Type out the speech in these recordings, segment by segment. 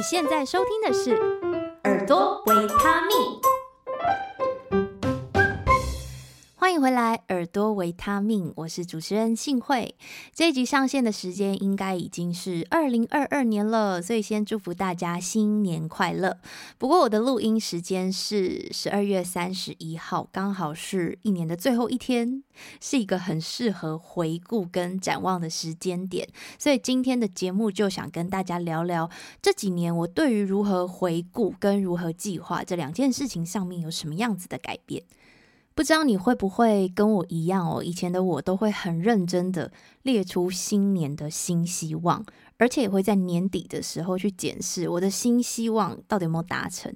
你现在收听的是《耳朵维他命》。回来，耳朵维他命，我是主持人幸慧。这一集上线的时间应该已经是二零二二年了，所以先祝福大家新年快乐。不过我的录音时间是十二月三十一号，刚好是一年的最后一天，是一个很适合回顾跟展望的时间点。所以今天的节目就想跟大家聊聊这几年我对于如何回顾跟如何计划这两件事情上面有什么样子的改变。不知道你会不会跟我一样哦？以前的我都会很认真的列出新年的新希望，而且也会在年底的时候去检视我的新希望到底有没有达成。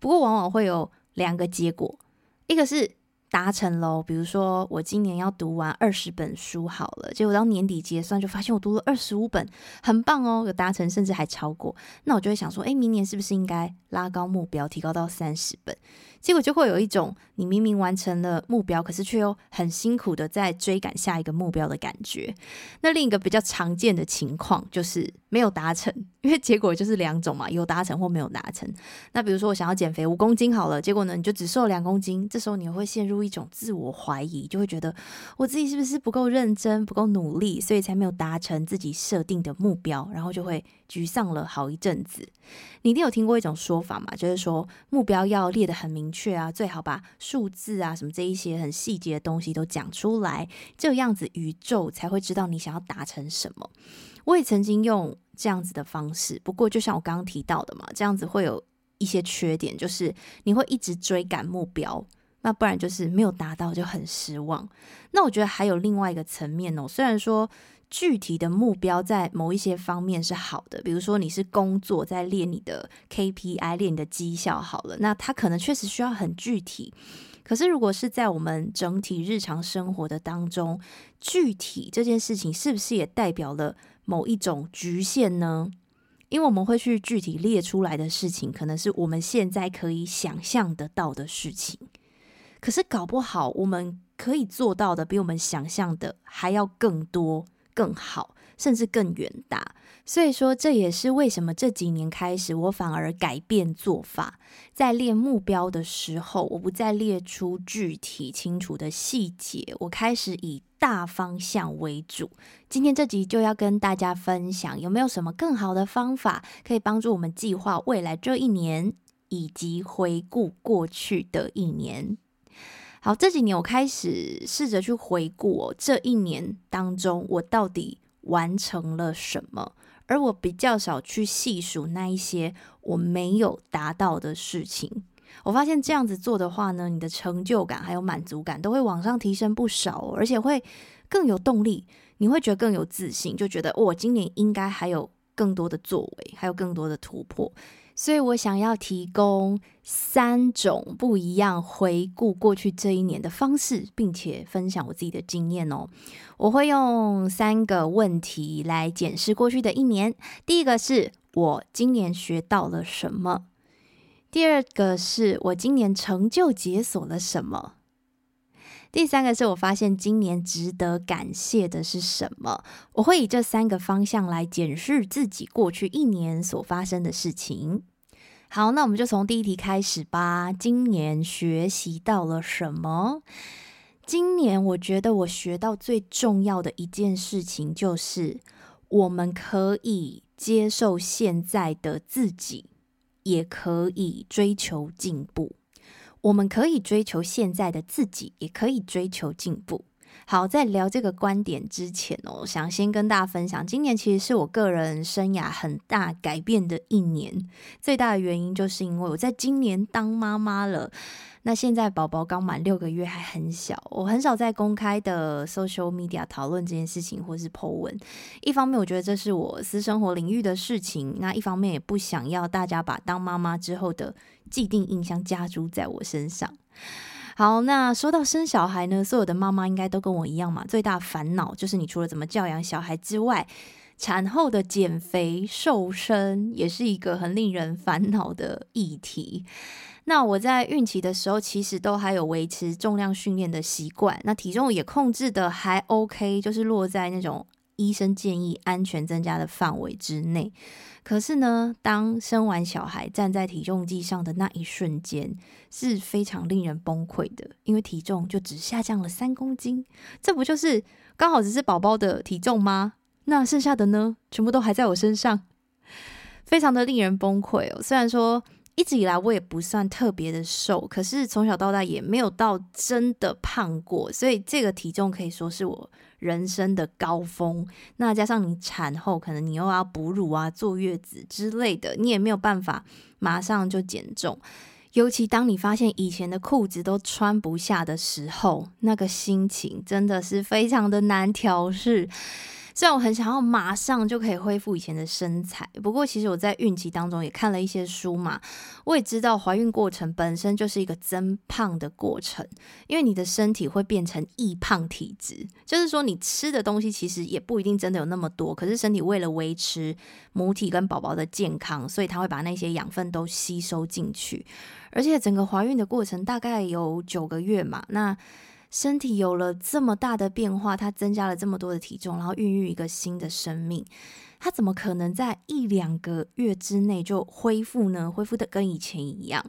不过往往会有两个结果，一个是达成喽，比如说我今年要读完二十本书好了，结果到年底结算就发现我读了二十五本，很棒哦，有达成，甚至还超过。那我就会想说，诶，明年是不是应该拉高目标，提高到三十本？结果就会有一种你明明完成了目标，可是却又很辛苦的在追赶下一个目标的感觉。那另一个比较常见的情况就是没有达成，因为结果就是两种嘛，有达成或没有达成。那比如说我想要减肥五公斤好了，结果呢你就只瘦两公斤，这时候你会陷入一种自我怀疑，就会觉得我自己是不是不够认真、不够努力，所以才没有达成自己设定的目标，然后就会沮丧了好一阵子。你一定有听过一种说法嘛，就是说目标要列得很明确啊，最好把数字啊什么这一些很细节的东西都讲出来，这样子宇宙才会知道你想要达成什么。我也曾经用这样子的方式，不过就像我刚刚提到的嘛，这样子会有一些缺点，就是你会一直追赶目标，那不然就是没有达到就很失望。那我觉得还有另外一个层面哦，虽然说。具体的目标在某一些方面是好的，比如说你是工作在练你的 KPI，练你的绩效好了，那它可能确实需要很具体。可是如果是在我们整体日常生活的当中，具体这件事情是不是也代表了某一种局限呢？因为我们会去具体列出来的事情，可能是我们现在可以想象得到的事情，可是搞不好我们可以做到的比我们想象的还要更多。更好，甚至更远大。所以说，这也是为什么这几年开始，我反而改变做法，在列目标的时候，我不再列出具体清楚的细节，我开始以大方向为主。今天这集就要跟大家分享，有没有什么更好的方法，可以帮助我们计划未来这一年，以及回顾过去的一年。好，这几年我开始试着去回顾哦，这一年当中我到底完成了什么，而我比较少去细数那一些我没有达到的事情。我发现这样子做的话呢，你的成就感还有满足感都会往上提升不少哦，而且会更有动力，你会觉得更有自信，就觉得我今年应该还有更多的作为，还有更多的突破。所以我想要提供三种不一样回顾过去这一年的方式，并且分享我自己的经验哦。我会用三个问题来检视过去的一年。第一个是我今年学到了什么？第二个是我今年成就解锁了什么？第三个是我发现今年值得感谢的是什么？我会以这三个方向来检视自己过去一年所发生的事情。好，那我们就从第一题开始吧。今年学习到了什么？今年我觉得我学到最重要的一件事情就是，我们可以接受现在的自己，也可以追求进步。我们可以追求现在的自己，也可以追求进步。好，在聊这个观点之前哦，我想先跟大家分享，今年其实是我个人生涯很大改变的一年。最大的原因就是因为我在今年当妈妈了。那现在宝宝刚满六个月，还很小，我很少在公开的 social media 讨论这件事情，或是 po 文。一方面，我觉得这是我私生活领域的事情；那一方面，也不想要大家把当妈妈之后的既定印象加诸在我身上。好，那说到生小孩呢，所有的妈妈应该都跟我一样嘛，最大烦恼就是你除了怎么教养小孩之外，产后的减肥瘦身也是一个很令人烦恼的议题。那我在孕期的时候，其实都还有维持重量训练的习惯，那体重也控制的还 OK，就是落在那种医生建议安全增加的范围之内。可是呢，当生完小孩站在体重计上的那一瞬间，是非常令人崩溃的，因为体重就只下降了三公斤，这不就是刚好只是宝宝的体重吗？那剩下的呢，全部都还在我身上，非常的令人崩溃哦。虽然说一直以来我也不算特别的瘦，可是从小到大也没有到真的胖过，所以这个体重可以说是我。人生的高峰，那加上你产后可能你又要哺乳啊、坐月子之类的，你也没有办法马上就减重。尤其当你发现以前的裤子都穿不下的时候，那个心情真的是非常的难调试。虽然我很想要马上就可以恢复以前的身材，不过其实我在孕期当中也看了一些书嘛，我也知道怀孕过程本身就是一个增胖的过程，因为你的身体会变成易胖体质，就是说你吃的东西其实也不一定真的有那么多，可是身体为了维持母体跟宝宝的健康，所以它会把那些养分都吸收进去，而且整个怀孕的过程大概有九个月嘛，那。身体有了这么大的变化，它增加了这么多的体重，然后孕育一个新的生命，它怎么可能在一两个月之内就恢复呢？恢复的跟以前一样？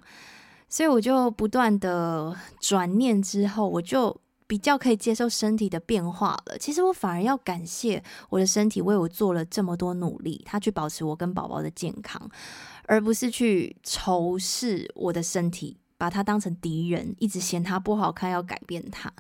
所以我就不断的转念之后，我就比较可以接受身体的变化了。其实我反而要感谢我的身体为我做了这么多努力，它去保持我跟宝宝的健康，而不是去仇视我的身体。把他当成敌人，一直嫌他不好看，要改变他。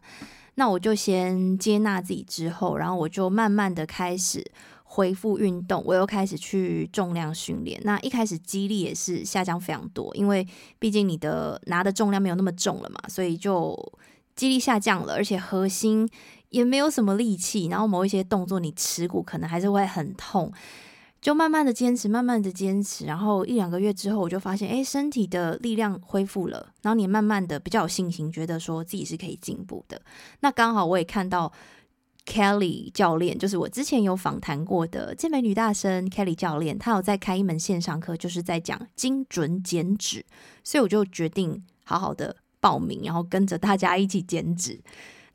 那我就先接纳自己之后，然后我就慢慢的开始恢复运动，我又开始去重量训练。那一开始肌力也是下降非常多，因为毕竟你的拿的重量没有那么重了嘛，所以就肌力下降了，而且核心也没有什么力气。然后某一些动作，你耻骨可能还是会很痛。就慢慢的坚持，慢慢的坚持，然后一两个月之后，我就发现，哎，身体的力量恢复了，然后你慢慢的比较有信心，觉得说自己是可以进步的。那刚好我也看到 Kelly 教练，就是我之前有访谈过的健美女大生 Kelly 教练，她有在开一门线上课，就是在讲精准减脂，所以我就决定好好的报名，然后跟着大家一起减脂。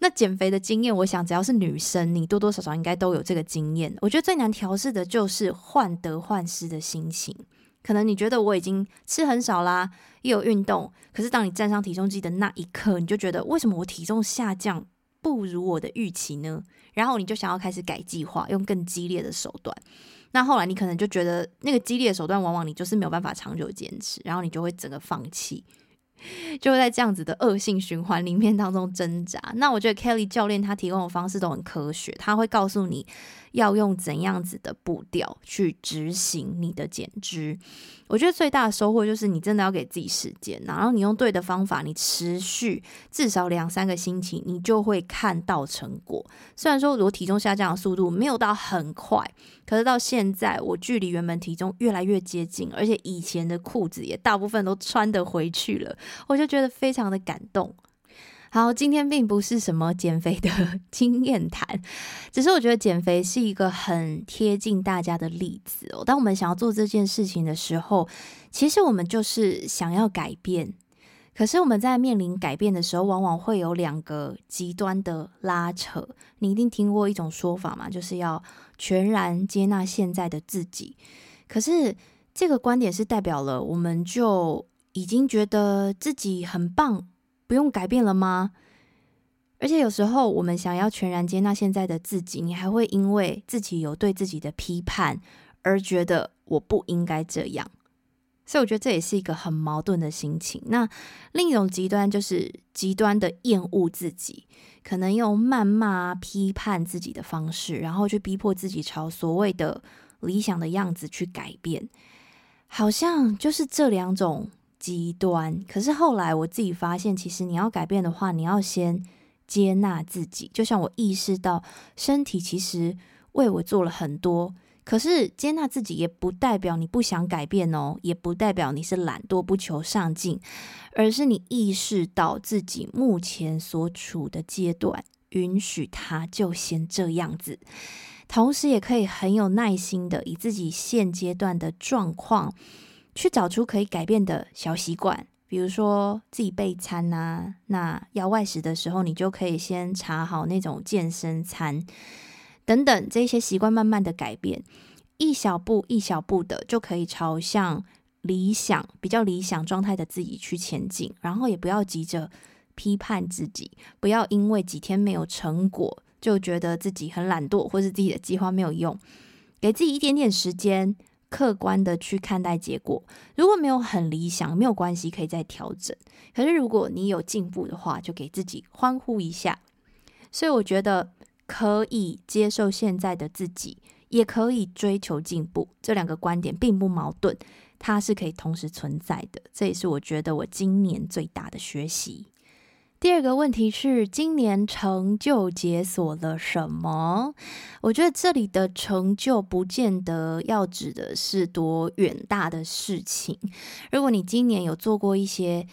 那减肥的经验，我想只要是女生，你多多少少应该都有这个经验。我觉得最难调试的就是患得患失的心情。可能你觉得我已经吃很少啦，又有运动，可是当你站上体重机的那一刻，你就觉得为什么我体重下降不如我的预期呢？然后你就想要开始改计划，用更激烈的手段。那后来你可能就觉得那个激烈的手段，往往你就是没有办法长久坚持，然后你就会整个放弃。就会在这样子的恶性循环里面当中挣扎。那我觉得 Kelly 教练他提供的方式都很科学，他会告诉你要用怎样子的步调去执行你的减脂。我觉得最大的收获就是你真的要给自己时间，然后你用对的方法，你持续至少两三个星期，你就会看到成果。虽然说我体重下降的速度没有到很快，可是到现在我距离原本体重越来越接近，而且以前的裤子也大部分都穿得回去了，我就觉得非常的感动。好，今天并不是什么减肥的 经验谈，只是我觉得减肥是一个很贴近大家的例子哦。当我们想要做这件事情的时候，其实我们就是想要改变。可是我们在面临改变的时候，往往会有两个极端的拉扯。你一定听过一种说法嘛，就是要全然接纳现在的自己。可是这个观点是代表了我们就已经觉得自己很棒。不用改变了吗？而且有时候我们想要全然接纳现在的自己，你还会因为自己有对自己的批判而觉得我不应该这样。所以我觉得这也是一个很矛盾的心情。那另一种极端就是极端的厌恶自己，可能用谩骂、批判自己的方式，然后去逼迫自己朝所谓的理想的样子去改变。好像就是这两种。极端，可是后来我自己发现，其实你要改变的话，你要先接纳自己。就像我意识到，身体其实为我做了很多，可是接纳自己也不代表你不想改变哦，也不代表你是懒惰不求上进，而是你意识到自己目前所处的阶段，允许它就先这样子，同时也可以很有耐心的以自己现阶段的状况。去找出可以改变的小习惯，比如说自己备餐呐，那要外食的时候，你就可以先查好那种健身餐。等等，这些习惯慢慢的改变，一小步一小步的就可以朝向理想、比较理想状态的自己去前进。然后也不要急着批判自己，不要因为几天没有成果就觉得自己很懒惰，或是自己的计划没有用。给自己一点点时间，客观的去看待结果。如果没有很理想，没有关系，可以再调整。可是如果你有进步的话，就给自己欢呼一下。所以我觉得可以接受现在的自己，也可以追求进步。这两个观点并不矛盾，它是可以同时存在的。这也是我觉得我今年最大的学习。第二个问题是，今年成就解锁了什么？我觉得这里的成就不见得要指的是多远大的事情。如果你今年有做过一些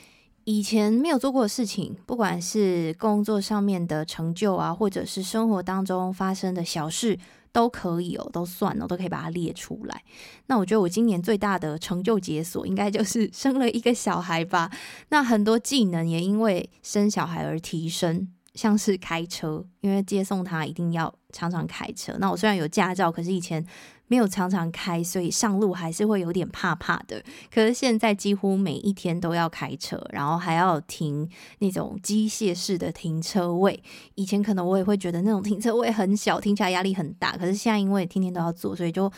以前没有做过的事情，不管是工作上面的成就啊，或者是生活当中发生的小事。都可以哦，都算了，都可以把它列出来。那我觉得我今年最大的成就解锁，应该就是 生了一个小孩吧。那很多技能也因为生小孩而提升。像是开车，因为接送他一定要常常开车。那我虽然有驾照，可是以前没有常常开，所以上路还是会有点怕怕的。可是现在几乎每一天都要开车，然后还要停那种机械式的停车位。以前可能我也会觉得那种停车位很小，停起来压力很大。可是现在因为天天都要做，所以就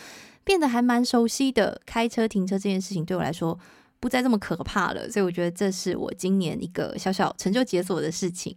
变得还蛮熟悉的。开车停车这件事情对我来说不再这么可怕了。所以我觉得这是我今年一个小小成就解锁的事情。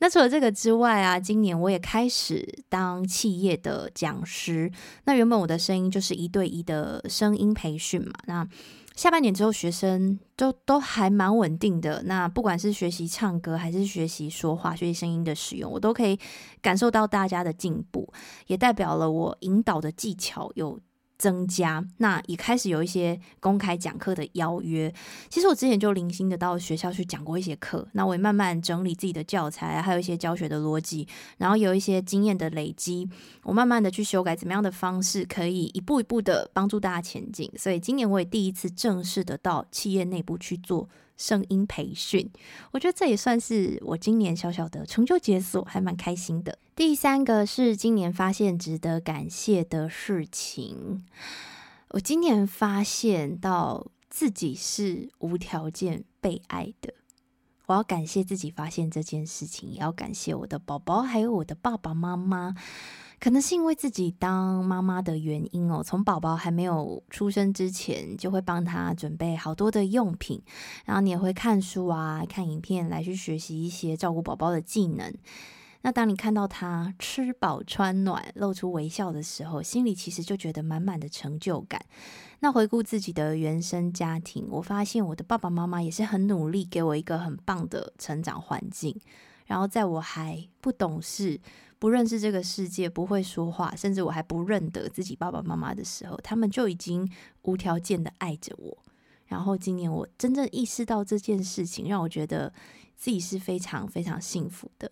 那除了这个之外啊，今年我也开始当企业的讲师。那原本我的声音就是一对一的声音培训嘛。那下半年之后，学生都都还蛮稳定的。那不管是学习唱歌，还是学习说话、学习声音的使用，我都可以感受到大家的进步，也代表了我引导的技巧有增加，那也开始有一些公开讲课的邀约。其实我之前就零星的到学校去讲过一些课，那我也慢慢整理自己的教材，还有一些教学的逻辑，然后有一些经验的累积，我慢慢的去修改怎么样的方式可以一步一步的帮助大家前进。所以今年我也第一次正式的到企业内部去做。声音培训，我觉得这也算是我今年小小的成就解锁，还蛮开心的。第三个是今年发现值得感谢的事情，我今年发现到自己是无条件被爱的，我要感谢自己发现这件事情，也要感谢我的宝宝，还有我的爸爸妈妈。可能是因为自己当妈妈的原因哦，从宝宝还没有出生之前，就会帮他准备好多的用品，然后你也会看书啊、看影片来去学习一些照顾宝宝的技能。那当你看到他吃饱穿暖、露出微笑的时候，心里其实就觉得满满的成就感。那回顾自己的原生家庭，我发现我的爸爸妈妈也是很努力，给我一个很棒的成长环境。然后在我还不懂事，不认识这个世界，不会说话，甚至我还不认得自己爸爸妈妈的时候，他们就已经无条件的爱着我。然后今年我真正意识到这件事情，让我觉得自己是非常非常幸福的。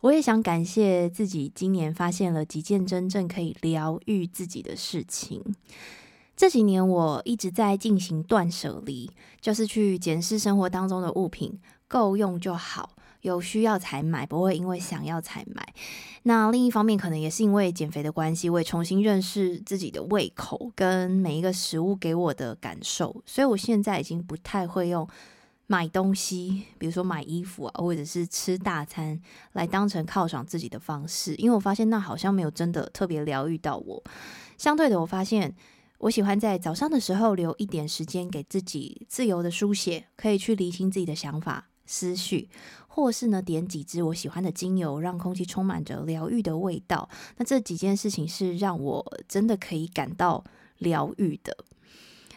我也想感谢自己，今年发现了几件真正可以疗愈自己的事情。这几年我一直在进行断舍离，就是去检视生活当中的物品，够用就好。有需要才买，不会因为想要才买。那另一方面，可能也是因为减肥的关系，我也重新认识自己的胃口跟每一个食物给我的感受，所以我现在已经不太会用买东西，比如说买衣服啊，或者是吃大餐来当成犒赏自己的方式，因为我发现那好像没有真的特别疗愈到我。相对的，我发现我喜欢在早上的时候留一点时间给自己自由的书写，可以去理清自己的想法、思绪。或是呢，点几支我喜欢的精油，让空气充满着疗愈的味道。那这几件事情是让我真的可以感到疗愈的。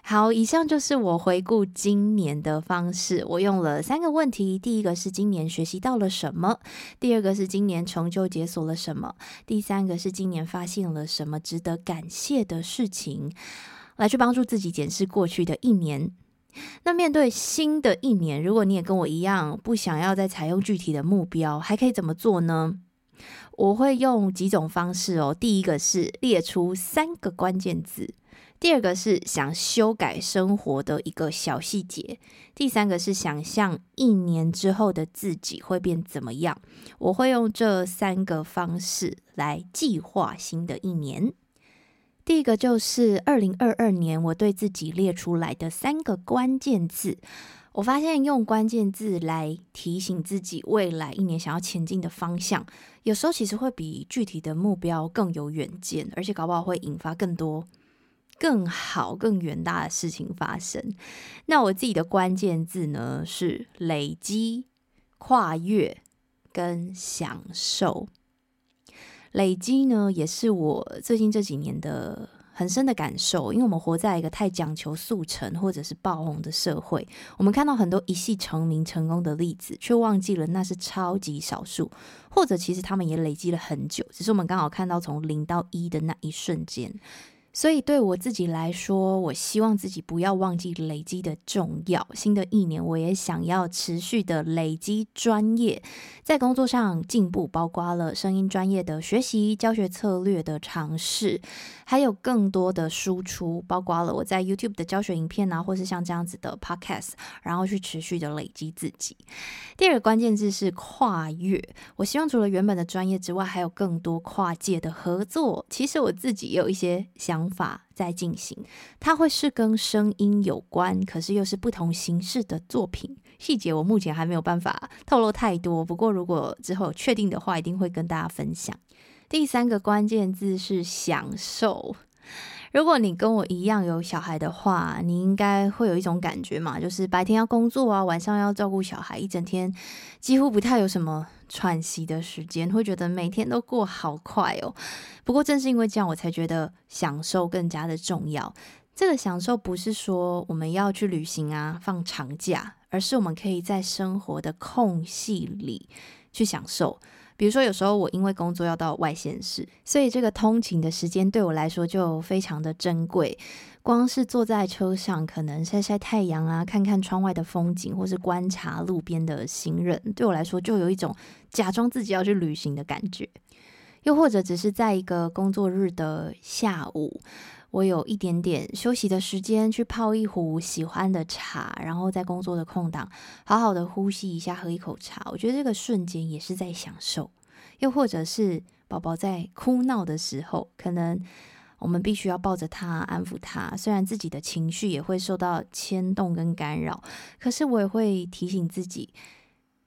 好，以上就是我回顾今年的方式。我用了三个问题：第一个是今年学习到了什么；第二个是今年成就解锁了什么；第三个是今年发现了什么值得感谢的事情，来去帮助自己检视过去的一年。那面对新的一年，如果你也跟我一样不想要再采用具体的目标，还可以怎么做呢？我会用几种方式哦。第一个是列出三个关键字，第二个是想修改生活的一个小细节，第三个是想象一年之后的自己会变怎么样。我会用这三个方式来计划新的一年。第一个就是二零二二年我对自己列出来的三个关键字。我发现用关键字来提醒自己未来一年想要前进的方向，有时候其实会比具体的目标更有远见，而且搞不好会引发更多。更好、更远大的事情发生。那我自己的关键字呢，是累积、跨越跟享受。累积呢，也是我最近这几年的很深的感受。因为我们活在一个太讲求速成或者是爆红的社会，我们看到很多一夕成名成功的例子，却忘记了那是超级少数，或者其实他们也累积了很久，只是我们刚好看到从零到一的那一瞬间。所以对我自己来说，我希望自己不要忘记累积的重要。新的一年，我也想要持续的累积专业，在工作上进步，包括了声音专业的学习、教学策略的尝试，还有更多的输出，包括了我在 YouTube 的教学影片啊，或是像这样子的 Podcast，然后去持续的累积自己。第二个关键字是跨越，我希望除了原本的专业之外，还有更多跨界的合作。其实我自己有一些想。方法在进行，它会是跟声音有关，可是又是不同形式的作品。细节我目前还没有办法透露太多，不过如果之后确定的话，一定会跟大家分享。第三个关键字是享受。如果你跟我一样有小孩的话，你应该会有一种感觉嘛，就是白天要工作啊，晚上要照顾小孩，一整天几乎不太有什么喘息的时间，会觉得每天都过好快哦。不过正是因为这样，我才觉得享受更加的重要。这个享受不是说我们要去旅行啊，放长假，而是我们可以在生活的空隙里去享受。比如说，有时候我因为工作要到外县市，所以这个通勤的时间对我来说就非常的珍贵。光是坐在车上，可能晒晒太阳啊，看看窗外的风景，或是观察路边的行人，对我来说就有一种假装自己要去旅行的感觉。又或者只是在一个工作日的下午。我有一点点休息的时间，去泡一壶喜欢的茶，然后在工作的空档，好好的呼吸一下，喝一口茶。我觉得这个瞬间也是在享受。又或者是宝宝在哭闹的时候，可能我们必须要抱着他，安抚他。虽然自己的情绪也会受到牵动跟干扰，可是我也会提醒自己，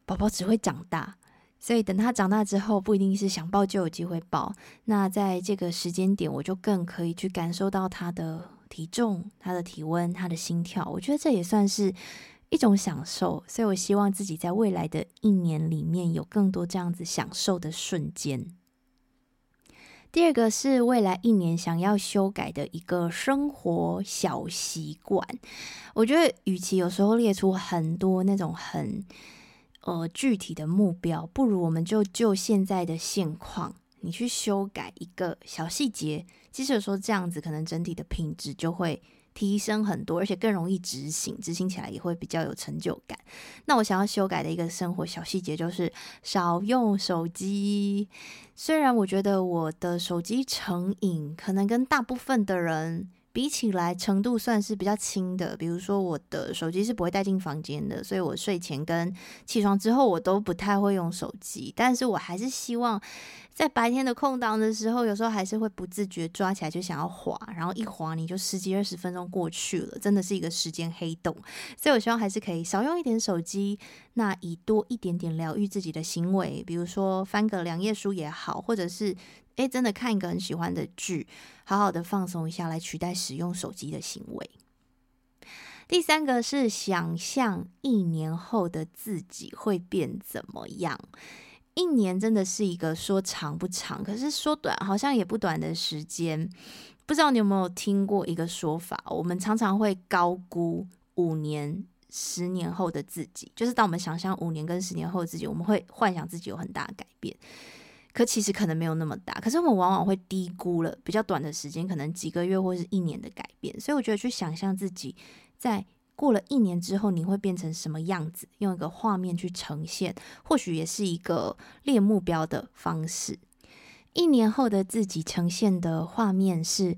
宝宝只会长大。所以等他长大之后，不一定是想抱就有机会抱。那在这个时间点，我就更可以去感受到他的体重、他的体温、他的心跳。我觉得这也算是一种享受。所以我希望自己在未来的一年里面有更多这样子享受的瞬间。第二个是未来一年想要修改的一个生活小习惯。我觉得，与其有时候列出很多那种很。呃，具体的目标，不如我们就就现在的现况，你去修改一个小细节，即使说这样子，可能整体的品质就会提升很多，而且更容易执行，执行起来也会比较有成就感。那我想要修改的一个生活小细节就是少用手机。虽然我觉得我的手机成瘾可能跟大部分的人。比起来程度算是比较轻的，比如说我的手机是不会带进房间的，所以我睡前跟起床之后我都不太会用手机。但是我还是希望在白天的空档的时候，有时候还是会不自觉抓起来就想要滑，然后一滑你就十几二十分钟过去了，真的是一个时间黑洞。所以我希望还是可以少用一点手机，那以多一点点疗愈自己的行为，比如说翻个两页书也好，或者是。诶，真的看一个很喜欢的剧，好好的放松一下，来取代使用手机的行为。第三个是想象一年后的自己会变怎么样。一年真的是一个说长不长，可是说短好像也不短的时间。不知道你有没有听过一个说法？我们常常会高估五年、十年后的自己，就是当我们想象五年跟十年后的自己，我们会幻想自己有很大的改变。可其实可能没有那么大，可是我们往往会低估了比较短的时间，可能几个月或是一年的改变。所以我觉得去想象自己在过了一年之后你会变成什么样子，用一个画面去呈现，或许也是一个列目标的方式。一年后的自己呈现的画面是，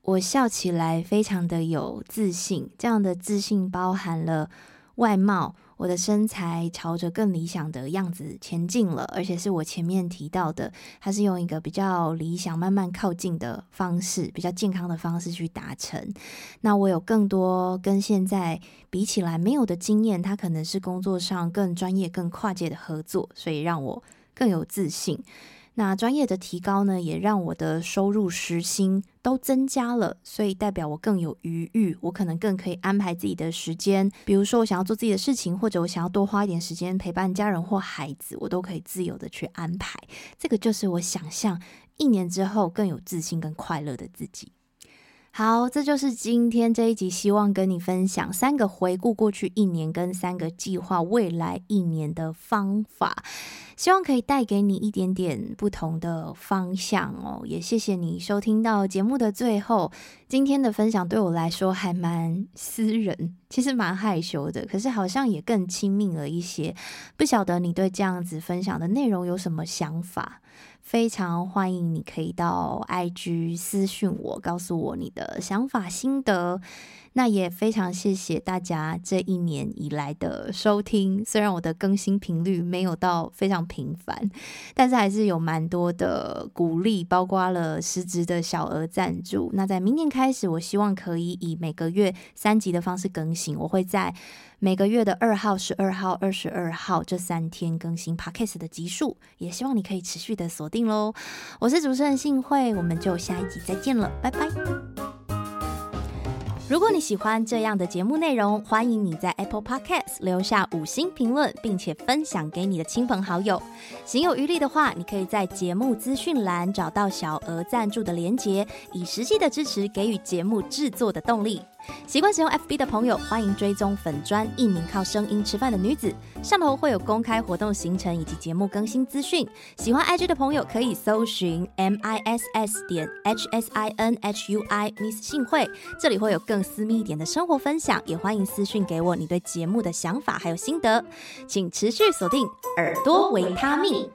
我笑起来非常的有自信，这样的自信包含了外貌。我的身材朝着更理想的样子前进了，而且是我前面提到的，它是用一个比较理想、慢慢靠近的方式，比较健康的方式去达成。那我有更多跟现在比起来没有的经验，它可能是工作上更专业、更跨界的合作，所以让我更有自信。那专业的提高呢，也让我的收入时薪都增加了，所以代表我更有余裕，我可能更可以安排自己的时间。比如说，我想要做自己的事情，或者我想要多花一点时间陪伴家人或孩子，我都可以自由的去安排。这个就是我想象一年之后更有自信、更快乐的自己。好，这就是今天这一集，希望跟你分享三个回顾过去一年跟三个计划未来一年的方法，希望可以带给你一点点不同的方向哦。也谢谢你收听到节目的最后，今天的分享对我来说还蛮私人，其实蛮害羞的，可是好像也更亲密了一些。不晓得你对这样子分享的内容有什么想法？非常欢迎你可以到 IG 私讯我，告诉我你的想法心得。那也非常谢谢大家这一年以来的收听，虽然我的更新频率没有到非常频繁，但是还是有蛮多的鼓励，包括了实质的小额赞助。那在明年开始，我希望可以以每个月三集的方式更新，我会在每个月的二号、十二号、二十二号这三天更新 Podcast 的集数，也希望你可以持续的锁定喽。我是主持人信慧，我们就下一集再见了，拜拜。如果你喜欢这样的节目内容，欢迎你在 Apple Podcast 留下五星评论，并且分享给你的亲朋好友。行有余力的话，你可以在节目资讯栏找到小额赞助的连结，以实际的支持给予节目制作的动力。习惯使用 FB 的朋友，欢迎追踪粉专一名靠声音吃饭的女子，上头会有公开活动行程以及节目更新资讯。喜欢 IG 的朋友可以搜寻 M I S S 点 H S I N H U I Miss 信会，这里会有更私密一点的生活分享，也欢迎私讯给我你对节目的想法还有心得，请持续锁定耳朵维他命。